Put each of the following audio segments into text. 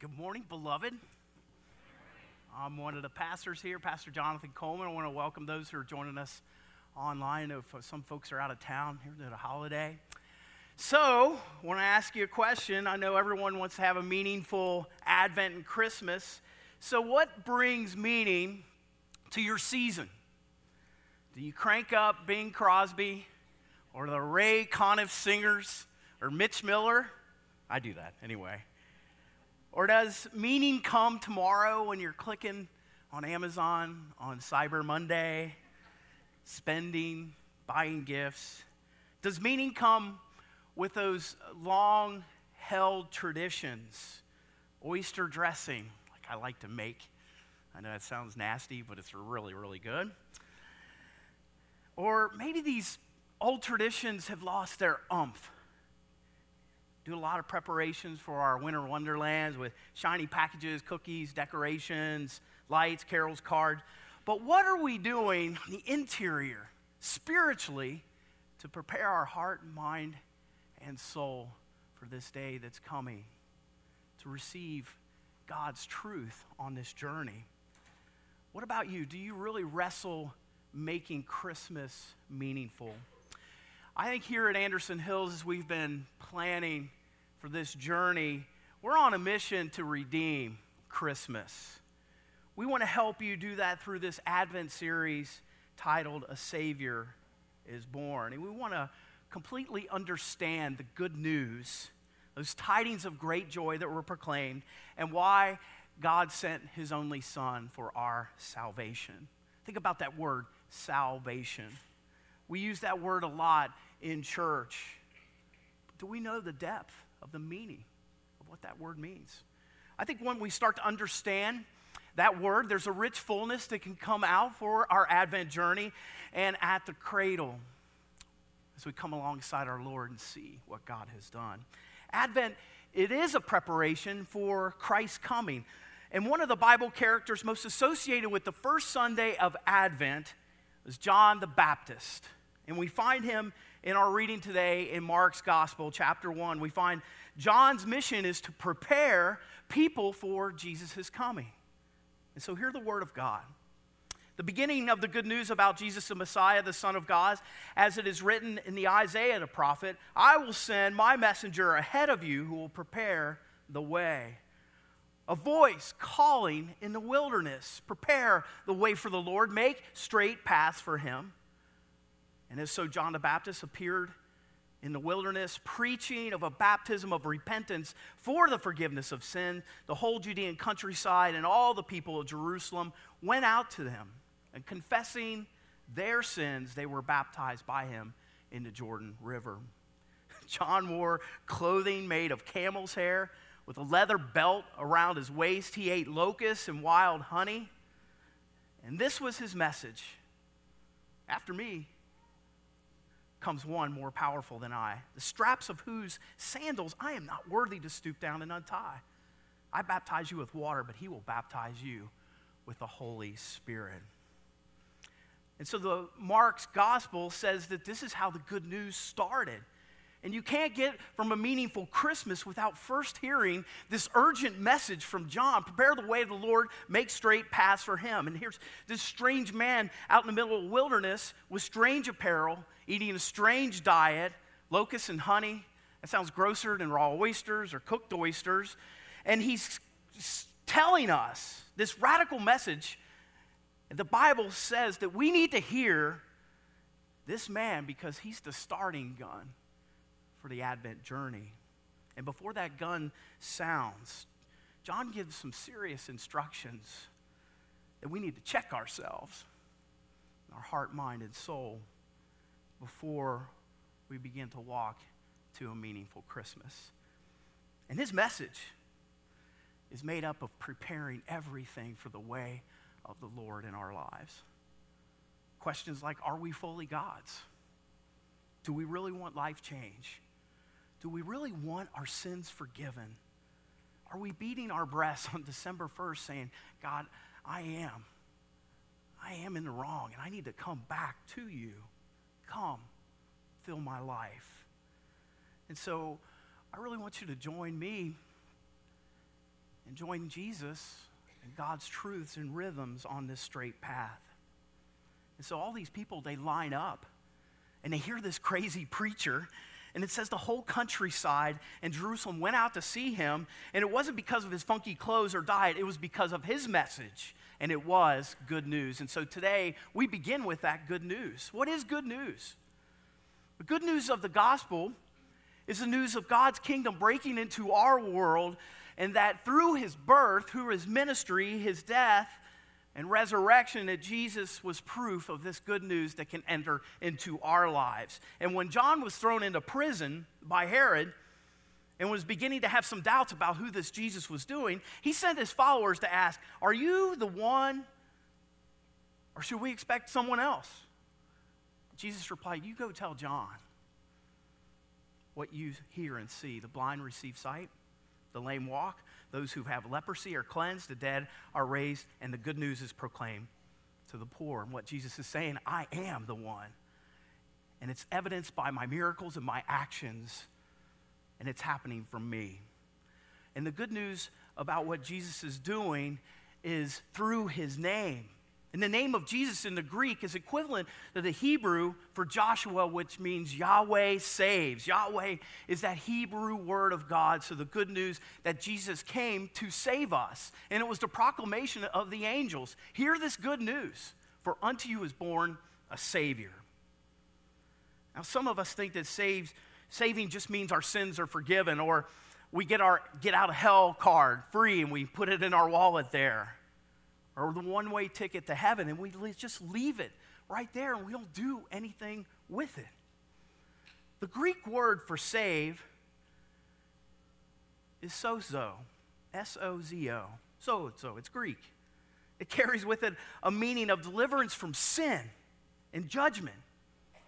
Good morning, beloved. I'm one of the pastors here, Pastor Jonathan Coleman. I want to welcome those who are joining us online. I know some folks are out of town here at a holiday. So, I want to ask you a question. I know everyone wants to have a meaningful Advent and Christmas. So, what brings meaning to your season? Do you crank up Bing Crosby or the Ray Conniff singers or Mitch Miller? I do that anyway. Or does meaning come tomorrow when you're clicking on Amazon on Cyber Monday, spending, buying gifts? Does meaning come with those long held traditions? Oyster dressing, like I like to make. I know that sounds nasty, but it's really, really good. Or maybe these old traditions have lost their umph do a lot of preparations for our winter wonderlands with shiny packages, cookies, decorations, lights, carols, cards. But what are we doing the interior, spiritually, to prepare our heart, mind, and soul for this day that's coming, to receive God's truth on this journey? What about you? Do you really wrestle making Christmas meaningful? I think here at Anderson Hills, as we've been planning for this journey, we're on a mission to redeem Christmas. We want to help you do that through this Advent series titled A Savior is Born. And we want to completely understand the good news, those tidings of great joy that were proclaimed, and why God sent his only Son for our salvation. Think about that word, salvation. We use that word a lot in church. Do we know the depth of the meaning of what that word means? I think when we start to understand that word, there's a rich fullness that can come out for our Advent journey and at the cradle as we come alongside our Lord and see what God has done. Advent, it is a preparation for Christ's coming. And one of the Bible characters most associated with the first Sunday of Advent is John the Baptist. And we find him in our reading today in Mark's Gospel, chapter 1. We find John's mission is to prepare people for Jesus' coming. And so hear the word of God. The beginning of the good news about Jesus the Messiah, the Son of God, as it is written in the Isaiah the prophet I will send my messenger ahead of you who will prepare the way. A voice calling in the wilderness, prepare the way for the Lord, make straight paths for him. And as so John the Baptist appeared in the wilderness, preaching of a baptism of repentance for the forgiveness of sin, the whole Judean countryside and all the people of Jerusalem went out to them and confessing their sins, they were baptized by him in the Jordan River. John wore clothing made of camel's hair with a leather belt around his waist. He ate locusts and wild honey. And this was his message After me, comes one more powerful than I, the straps of whose sandals I am not worthy to stoop down and untie. I baptize you with water, but he will baptize you with the Holy Spirit. And so the Mark's gospel says that this is how the good news started. And you can't get from a meaningful Christmas without first hearing this urgent message from John prepare the way of the Lord, make straight paths for him. And here's this strange man out in the middle of the wilderness with strange apparel, eating a strange diet, locusts and honey. That sounds grosser than raw oysters or cooked oysters. And he's telling us this radical message. The Bible says that we need to hear this man because he's the starting gun for the Advent journey. And before that gun sounds, John gives some serious instructions that we need to check ourselves, our heart, mind, and soul, before we begin to walk to a meaningful Christmas. And his message is made up of preparing everything for the way of the Lord in our lives. Questions like Are we fully God's? Do we really want life change? Do we really want our sins forgiven? Are we beating our breasts on December 1st saying, God, I am. I am in the wrong and I need to come back to you. Come, fill my life. And so I really want you to join me and join Jesus and God's truths and rhythms on this straight path. And so all these people, they line up and they hear this crazy preacher. And it says the whole countryside and Jerusalem went out to see him. And it wasn't because of his funky clothes or diet, it was because of his message. And it was good news. And so today we begin with that good news. What is good news? The good news of the gospel is the news of God's kingdom breaking into our world, and that through his birth, through his ministry, his death, and resurrection, that Jesus was proof of this good news that can enter into our lives. And when John was thrown into prison by Herod and was beginning to have some doubts about who this Jesus was doing, he sent his followers to ask, Are you the one, or should we expect someone else? Jesus replied, You go tell John what you hear and see. The blind receive sight, the lame walk, those who have leprosy are cleansed, the dead are raised, and the good news is proclaimed to the poor. And what Jesus is saying, I am the one. And it's evidenced by my miracles and my actions, and it's happening from me. And the good news about what Jesus is doing is through his name. And the name of Jesus in the Greek is equivalent to the Hebrew for Joshua, which means Yahweh saves. Yahweh is that Hebrew word of God. So the good news that Jesus came to save us. And it was the proclamation of the angels Hear this good news, for unto you is born a Savior. Now, some of us think that saves, saving just means our sins are forgiven, or we get our get out of hell card free and we put it in our wallet there or the one way ticket to heaven, and we just leave it right there and we don't do anything with it. The Greek word for save is sozo, S O Z O. Sozo, it's Greek. It carries with it a meaning of deliverance from sin and judgment.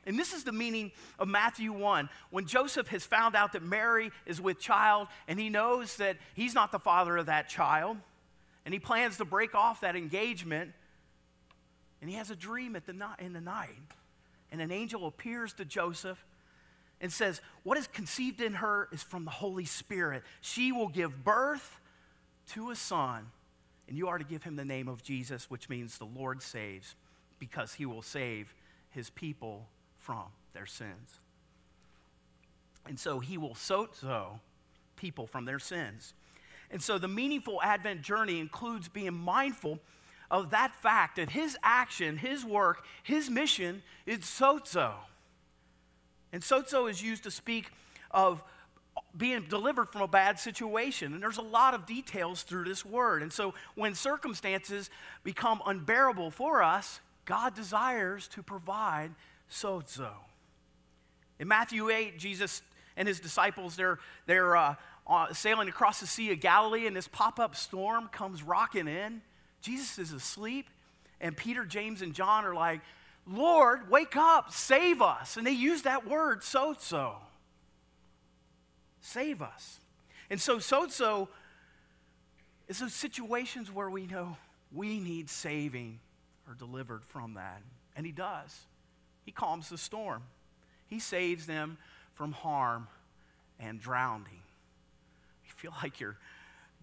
And this is the meaning of Matthew 1. When Joseph has found out that Mary is with child and he knows that he's not the father of that child, and he plans to break off that engagement. And he has a dream at the night, in the night. And an angel appears to Joseph and says, What is conceived in her is from the Holy Spirit. She will give birth to a son, and you are to give him the name of Jesus, which means the Lord saves, because he will save his people from their sins. And so he will sozo people from their sins. And so the meaningful Advent journey includes being mindful of that fact that his action, his work, his mission is sozo. And sozo is used to speak of being delivered from a bad situation. And there's a lot of details through this word. And so when circumstances become unbearable for us, God desires to provide sozo. In Matthew 8, Jesus and his disciples, they're, they're uh, uh, sailing across the Sea of Galilee, and this pop up storm comes rocking in. Jesus is asleep, and Peter, James, and John are like, Lord, wake up, save us. And they use that word, sozo. Save us. And so, sozo is those situations where we know we need saving or delivered from that. And He does. He calms the storm, He saves them from harm and drowning feel like you're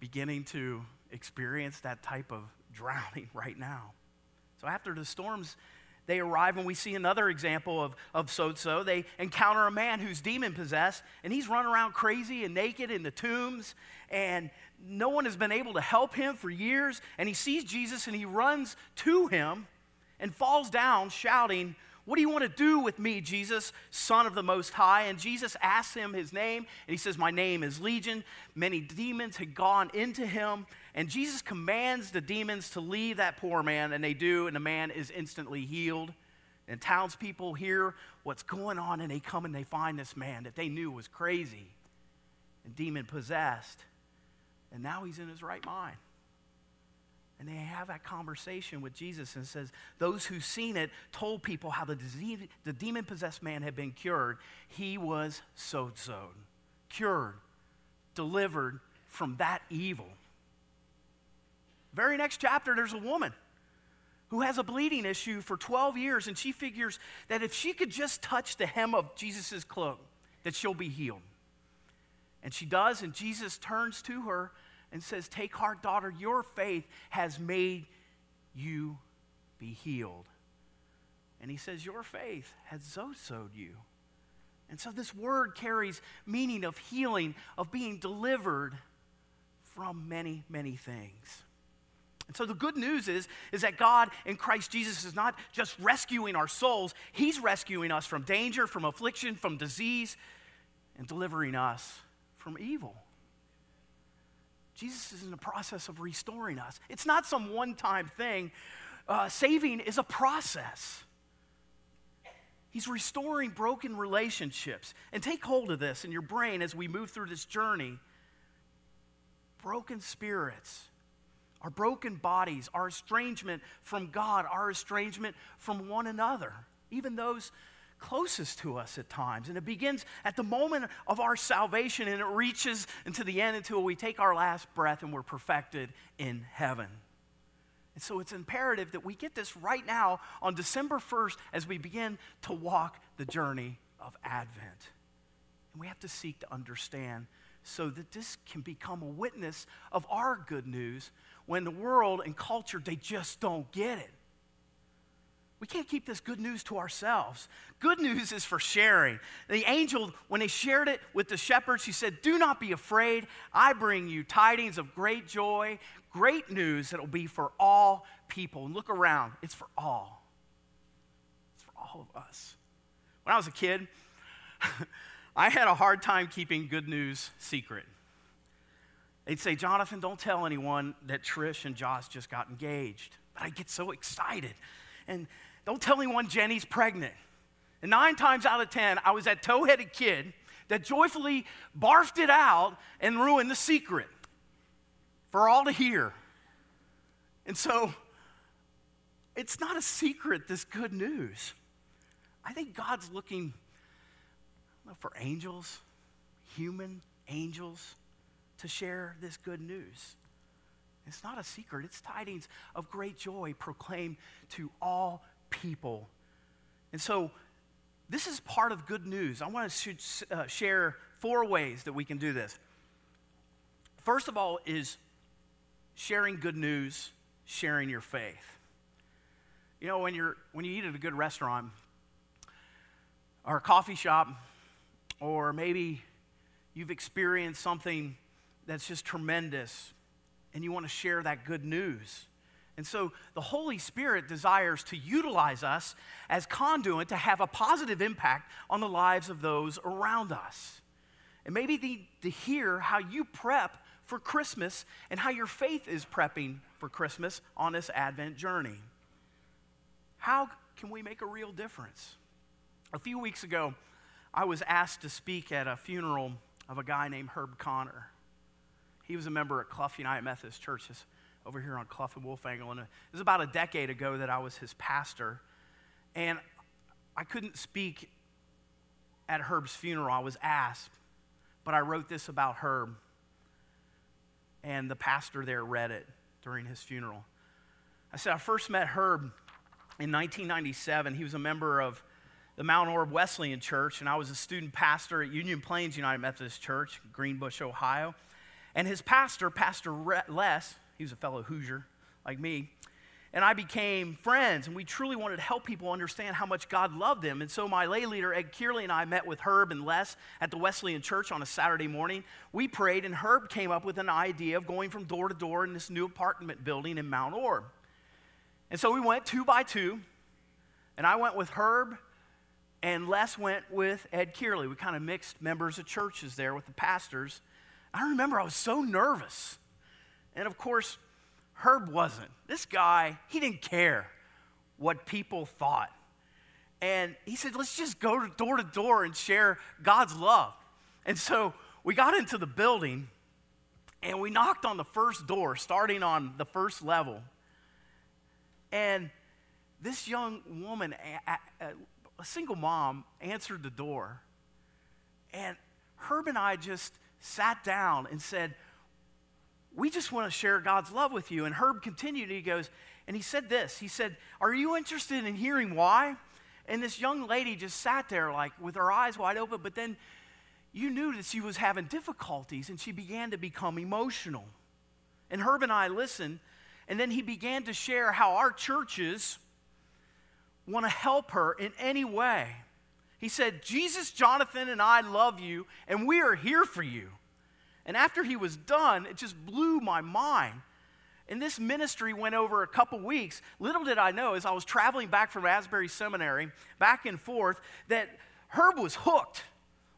beginning to experience that type of drowning right now. So after the storms, they arrive and we see another example of, of sozo. They encounter a man who's demon possessed and he's running around crazy and naked in the tombs and no one has been able to help him for years. And he sees Jesus and he runs to him and falls down shouting, what do you want to do with me, Jesus, Son of the Most High? And Jesus asks him his name, and he says, My name is Legion. Many demons had gone into him, and Jesus commands the demons to leave that poor man, and they do, and the man is instantly healed. And townspeople hear what's going on, and they come and they find this man that they knew was crazy and demon possessed. And now he's in his right mind. And they have that conversation with Jesus and says, Those who seen it told people how the, the demon possessed man had been cured. He was so sozoed, cured, delivered from that evil. Very next chapter, there's a woman who has a bleeding issue for 12 years, and she figures that if she could just touch the hem of Jesus' cloak, that she'll be healed. And she does, and Jesus turns to her and says, Take heart, daughter, your faith has made you be healed. And he says, Your faith has sozoed you. And so this word carries meaning of healing, of being delivered from many, many things. And so the good news is, is that God in Christ Jesus is not just rescuing our souls, He's rescuing us from danger, from affliction, from disease, and delivering us from evil. Jesus is in the process of restoring us. It's not some one time thing. Uh, saving is a process. He's restoring broken relationships. And take hold of this in your brain as we move through this journey. Broken spirits, our broken bodies, our estrangement from God, our estrangement from one another, even those closest to us at times. And it begins at the moment of our salvation and it reaches into the end until we take our last breath and we're perfected in heaven. And so it's imperative that we get this right now on December 1st as we begin to walk the journey of Advent. And we have to seek to understand so that this can become a witness of our good news when the world and culture, they just don't get it. We can't keep this good news to ourselves. Good news is for sharing. The angel, when he shared it with the shepherds, he said, Do not be afraid. I bring you tidings of great joy, great news that will be for all people. And look around, it's for all. It's for all of us. When I was a kid, I had a hard time keeping good news secret. They'd say, Jonathan, don't tell anyone that Trish and Josh just got engaged. But I get so excited. And don't tell anyone Jenny's pregnant. And nine times out of ten, I was that tow headed kid that joyfully barfed it out and ruined the secret for all to hear. And so, it's not a secret, this good news. I think God's looking know, for angels, human angels, to share this good news. It's not a secret, it's tidings of great joy proclaimed to all people. And so, this is part of good news. I want to uh, share four ways that we can do this. First of all, is sharing good news, sharing your faith. You know, when, you're, when you eat at a good restaurant or a coffee shop, or maybe you've experienced something that's just tremendous and you want to share that good news. And so the Holy Spirit desires to utilize us as conduit to have a positive impact on the lives of those around us. And maybe the, to hear how you prep for Christmas and how your faith is prepping for Christmas on this Advent journey. How can we make a real difference? A few weeks ago, I was asked to speak at a funeral of a guy named Herb Connor. He was a member at Clough United Methodist Church over here on Clough and Wolfangle. And it was about a decade ago that I was his pastor. And I couldn't speak at Herb's funeral. I was asked, but I wrote this about Herb. And the pastor there read it during his funeral. I said, I first met Herb in 1997. He was a member of the Mount Orab Wesleyan Church, and I was a student pastor at Union Plains United Methodist Church, Greenbush, Ohio. And his pastor, Pastor Les, he was a fellow Hoosier like me, and I became friends, and we truly wanted to help people understand how much God loved them. And so my lay leader, Ed Kearley, and I met with Herb and Les at the Wesleyan Church on a Saturday morning. We prayed, and Herb came up with an idea of going from door to door in this new apartment building in Mount Orab. And so we went two by two, and I went with Herb, and Les went with Ed Kearley. We kind of mixed members of churches there with the pastors. I remember I was so nervous. And of course, Herb wasn't. This guy, he didn't care what people thought. And he said, let's just go door to door and share God's love. And so we got into the building and we knocked on the first door, starting on the first level. And this young woman, a, single mom, answered the door. And Herb and I just sat down and said, We just want to share God's love with you. And Herb continued, he goes, and he said this He said, Are you interested in hearing why? And this young lady just sat there, like with her eyes wide open, but then you knew that she was having difficulties and she began to become emotional. And Herb and I listened, and then he began to share how our churches want to help her in any way. He said, Jesus, Jonathan, and I love you, and we are here for you. And after he was done, it just blew my mind. And this ministry went over a couple weeks. Little did I know, as I was traveling back from Asbury Seminary, back and forth, that Herb was hooked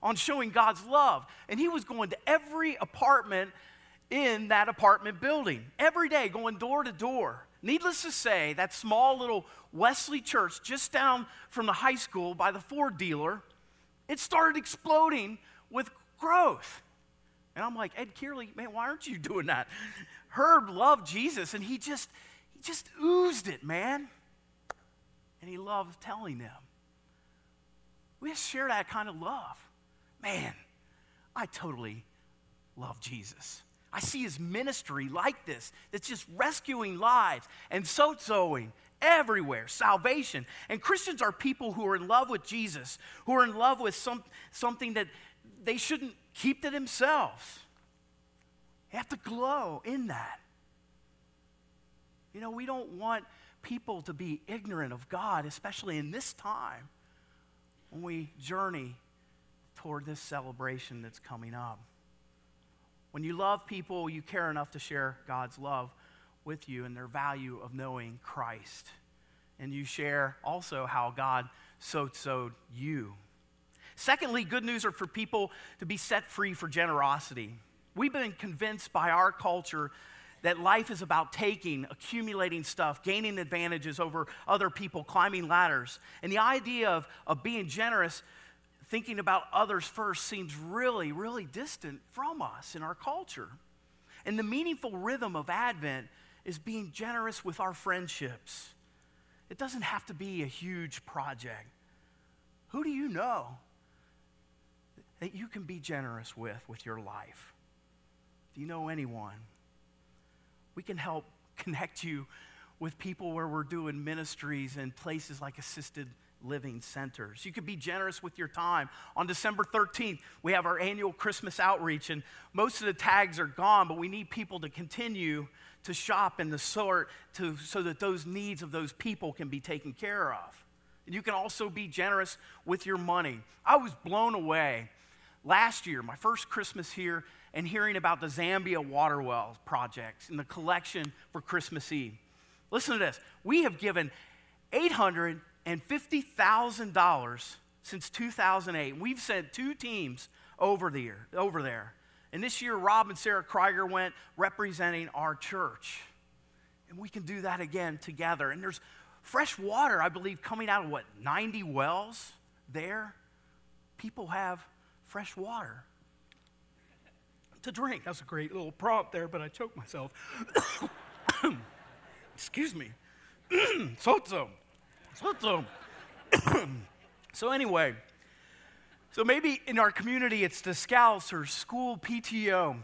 on showing God's love. And he was going to every apartment in that apartment building, every day, going door to door. Needless to say, that small little Wesley church just down from the high school by the Ford dealer, it started exploding with growth. And I'm like, Ed Kearley, man, why aren't you doing that? Herb loved Jesus and he just he just oozed it, man. And he loved telling them. We just share that kind of love. Man, I totally love Jesus. I see his ministry like this, that's just rescuing lives and sozoing everywhere, salvation. And Christians are people who are in love with Jesus, who are in love with some, something that they shouldn't keep to themselves. They have to glow in that. You know, we don't want people to be ignorant of God, especially in this time when we journey toward this celebration that's coming up. When you love people, you care enough to share God's love with you and their value of knowing Christ. And you share also how God sozoed you. Secondly, good news are for people to be set free for generosity. We've been convinced by our culture that life is about taking, accumulating stuff, gaining advantages over other people, climbing ladders. And the idea of, of being generous thinking about others first seems really, really distant from us in our culture. And the meaningful rhythm of Advent is being generous with our friendships. It doesn't have to be a huge project. Who do you know that you can be generous with with your life? Do you know anyone? We can help connect you with people where we're doing ministries in places like assisted living centers. You could be generous with your time. On December 13th, we have our annual Christmas outreach, and most of the tags are gone, but we need people to continue to shop and to sort to, so that those needs of those people can be taken care of. And you can also be generous with your money. I was blown away last year, my first Christmas here, and hearing about the Zambia water well projects and the collection for Christmas Eve. Listen to this. We have given 800 and $50,000 since 2008. We've sent two teams over there, over there. And this year, Rob and Sarah Krieger went representing our church. And we can do that again together. And there's fresh water, I believe, coming out of what, 90 wells there? People have fresh water to drink. That's a great little prompt there, but I choked myself. Excuse me. so so. So, so anyway, so maybe in our community it's the scouts or school PTO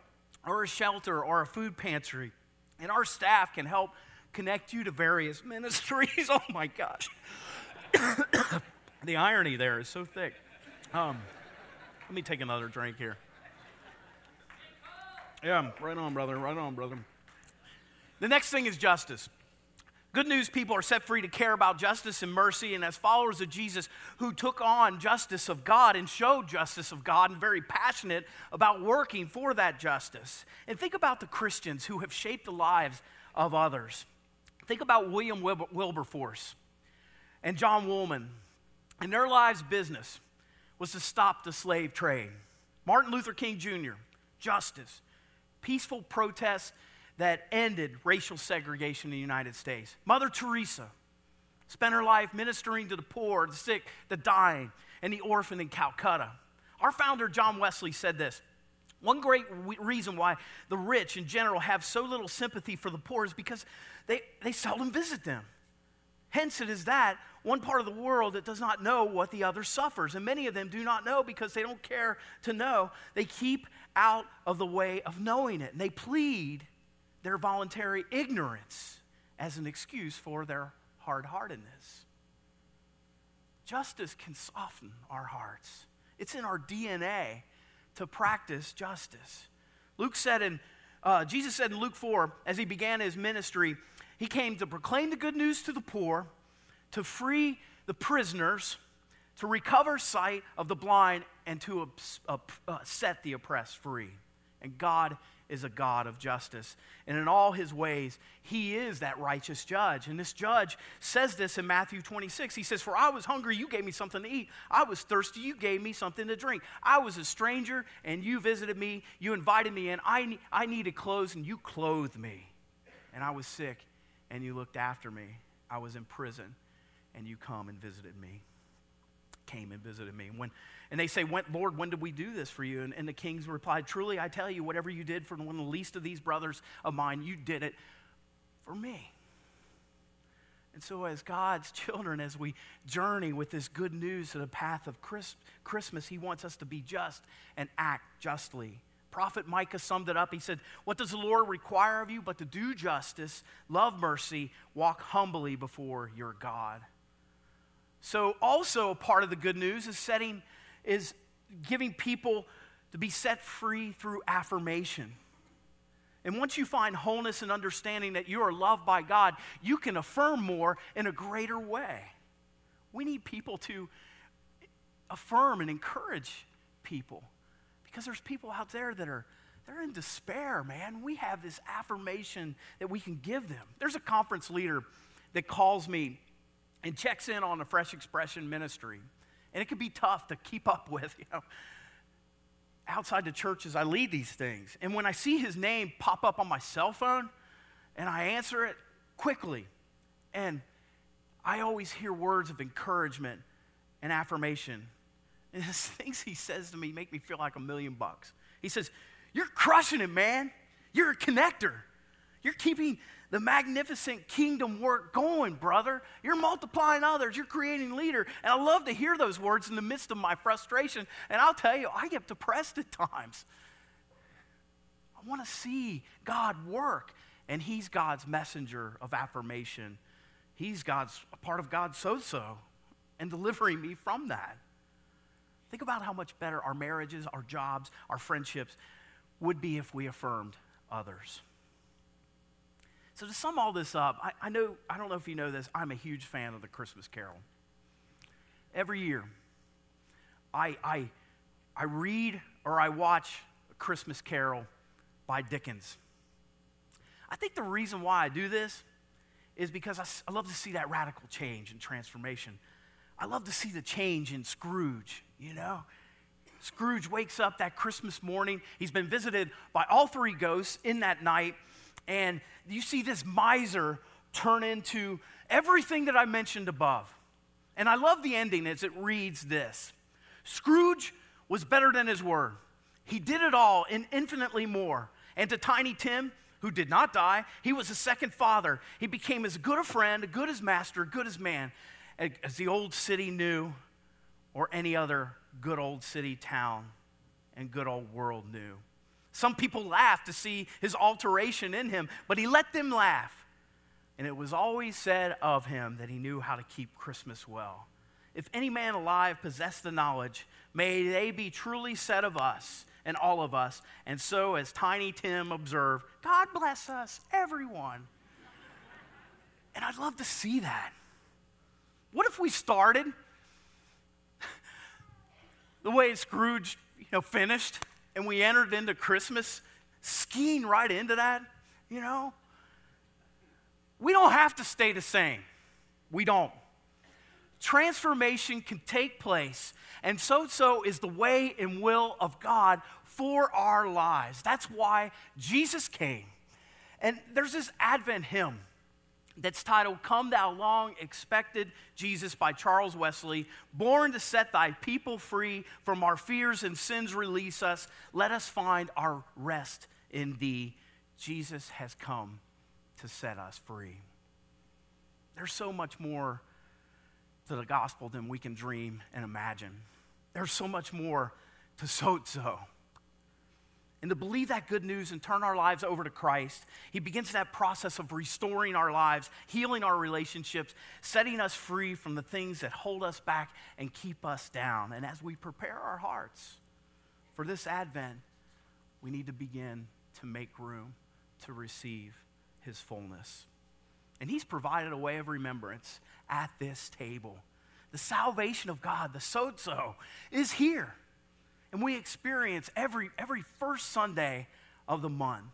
or a shelter or a food pantry, and our staff can help connect you to various ministries. oh my gosh. the irony there is so thick. Um, let me take another drink here. Yeah, right on, brother. Right on, brother. The next thing is justice. Good news people are set free to care about justice and mercy, and as followers of Jesus who took on justice of God and showed justice of God and very passionate about working for that justice. And think about the Christians who have shaped the lives of others. Think about William Wilberforce and John Woolman. And their lives' business was to stop the slave trade. Martin Luther King Jr., justice, peaceful protests that ended racial segregation in the United States. Mother Teresa spent her life ministering to the poor, the sick, the dying, and the orphan in Calcutta. Our founder, John Wesley, said this One great reason why the rich in general have so little sympathy for the poor is because they, they seldom visit them. Hence, it is that one part of the world that does not know what the other suffers. And many of them do not know because they don't care to know. They keep out of the way of knowing it. And they plead their voluntary ignorance as an excuse for their hard heartedness. Justice can soften our hearts, it's in our DNA to practice justice. Luke said in uh, Jesus said in Luke 4, as he began his ministry, he came to proclaim the good news to the poor, to free the prisoners, to recover sight of the blind, and to uh, set the oppressed free. And God is a God of justice. And in all his ways, he is that righteous judge. And this judge says this in Matthew 26. He says, For I was hungry, you gave me something to eat. I was thirsty, you gave me something to drink. I was a stranger, and you visited me. You invited me in. I, I needed clothes, and you clothed me. And I was sick, and you looked after me. I was in prison, and you come and visited me. Came and visited me. When and they say, Lord, when did we do this for you? And, and the kings replied, Truly, I tell you, whatever you did for one of the least of these brothers of mine, you did it for me. And so, as God's children, as we journey with this good news to the path of Christmas, He wants us to be just and act justly. Prophet Micah summed it up. He said, What does the Lord require of you but to do justice, love mercy, walk humbly before your God? So, also a part of the good news is setting is giving people to be set free through affirmation. And once you find wholeness and understanding that you are loved by God, you can affirm more in a greater way. We need people to affirm and encourage people because there's people out there that are they're in despair, man. We have this affirmation that we can give them. There's a conference leader that calls me and checks in on the Fresh Expression ministry. And it can be tough to keep up with, you know. Outside the churches, I lead these things. And when I see his name pop up on my cell phone and I answer it quickly, and I always hear words of encouragement and affirmation. And the things he says to me make me feel like a million bucks. He says, You're crushing it, man. You're a connector. You're keeping the magnificent kingdom work going, brother. You're multiplying others, you're creating leader. And I love to hear those words in the midst of my frustration. And I'll tell you, I get depressed at times. I want to see God work. And He's God's messenger of affirmation. He's God's a part of God's sozo and delivering me from that. Think about how much better our marriages, our jobs, our friendships would be if we affirmed others. So to sum all this up, I, I, know, I don't know if you know this, I'm a huge fan of the Christmas Carol. Every year, I, I, I read or I watch a Christmas Carol by Dickens. I think the reason why I do this is because I, I love to see that radical change and transformation. I love to see the change in Scrooge, you know? Scrooge wakes up that Christmas morning. He's been visited by all three ghosts in that night and you see this miser turn into everything that I mentioned above. And I love the ending as it reads this Scrooge was better than his word. He did it all and infinitely more. And to Tiny Tim, who did not die, he was a second father. He became as good a friend, good as master, good as man, as the old city knew, or any other good old city town and good old world knew. Some people laughed to see his alteration in him, but he let them laugh. And it was always said of him that he knew how to keep Christmas well. If any man alive possess the knowledge, may they be truly said of us and all of us. And so, as Tiny Tim observed, God bless us, everyone. And I'd love to see that. What if we started the way Scrooge you know, finished? And we entered into Christmas skiing right into that, you know? We don't have to stay the same. We don't. Transformation can take place, and sozo is the way and will of God for our lives. That's why Jesus came. And there's this Advent hymn that's titled Come Thou Long Expected Jesus by Charles Wesley. Born to set thy people free from our fears and sins, release us. Let us find our rest in thee. Jesus has come to set us free. There's so much more to the gospel than we can dream and imagine. There's so much more to sozo and to believe that good news and turn our lives over to Christ, He begins that process of restoring our lives, healing our relationships, setting us free from the things that hold us back and keep us down. And as we prepare our hearts for this Advent, we need to begin to make room to receive His fullness. And He's provided a way of remembrance at this table. The salvation of God, the sozo, is here and we experience every, every first Sunday of the month.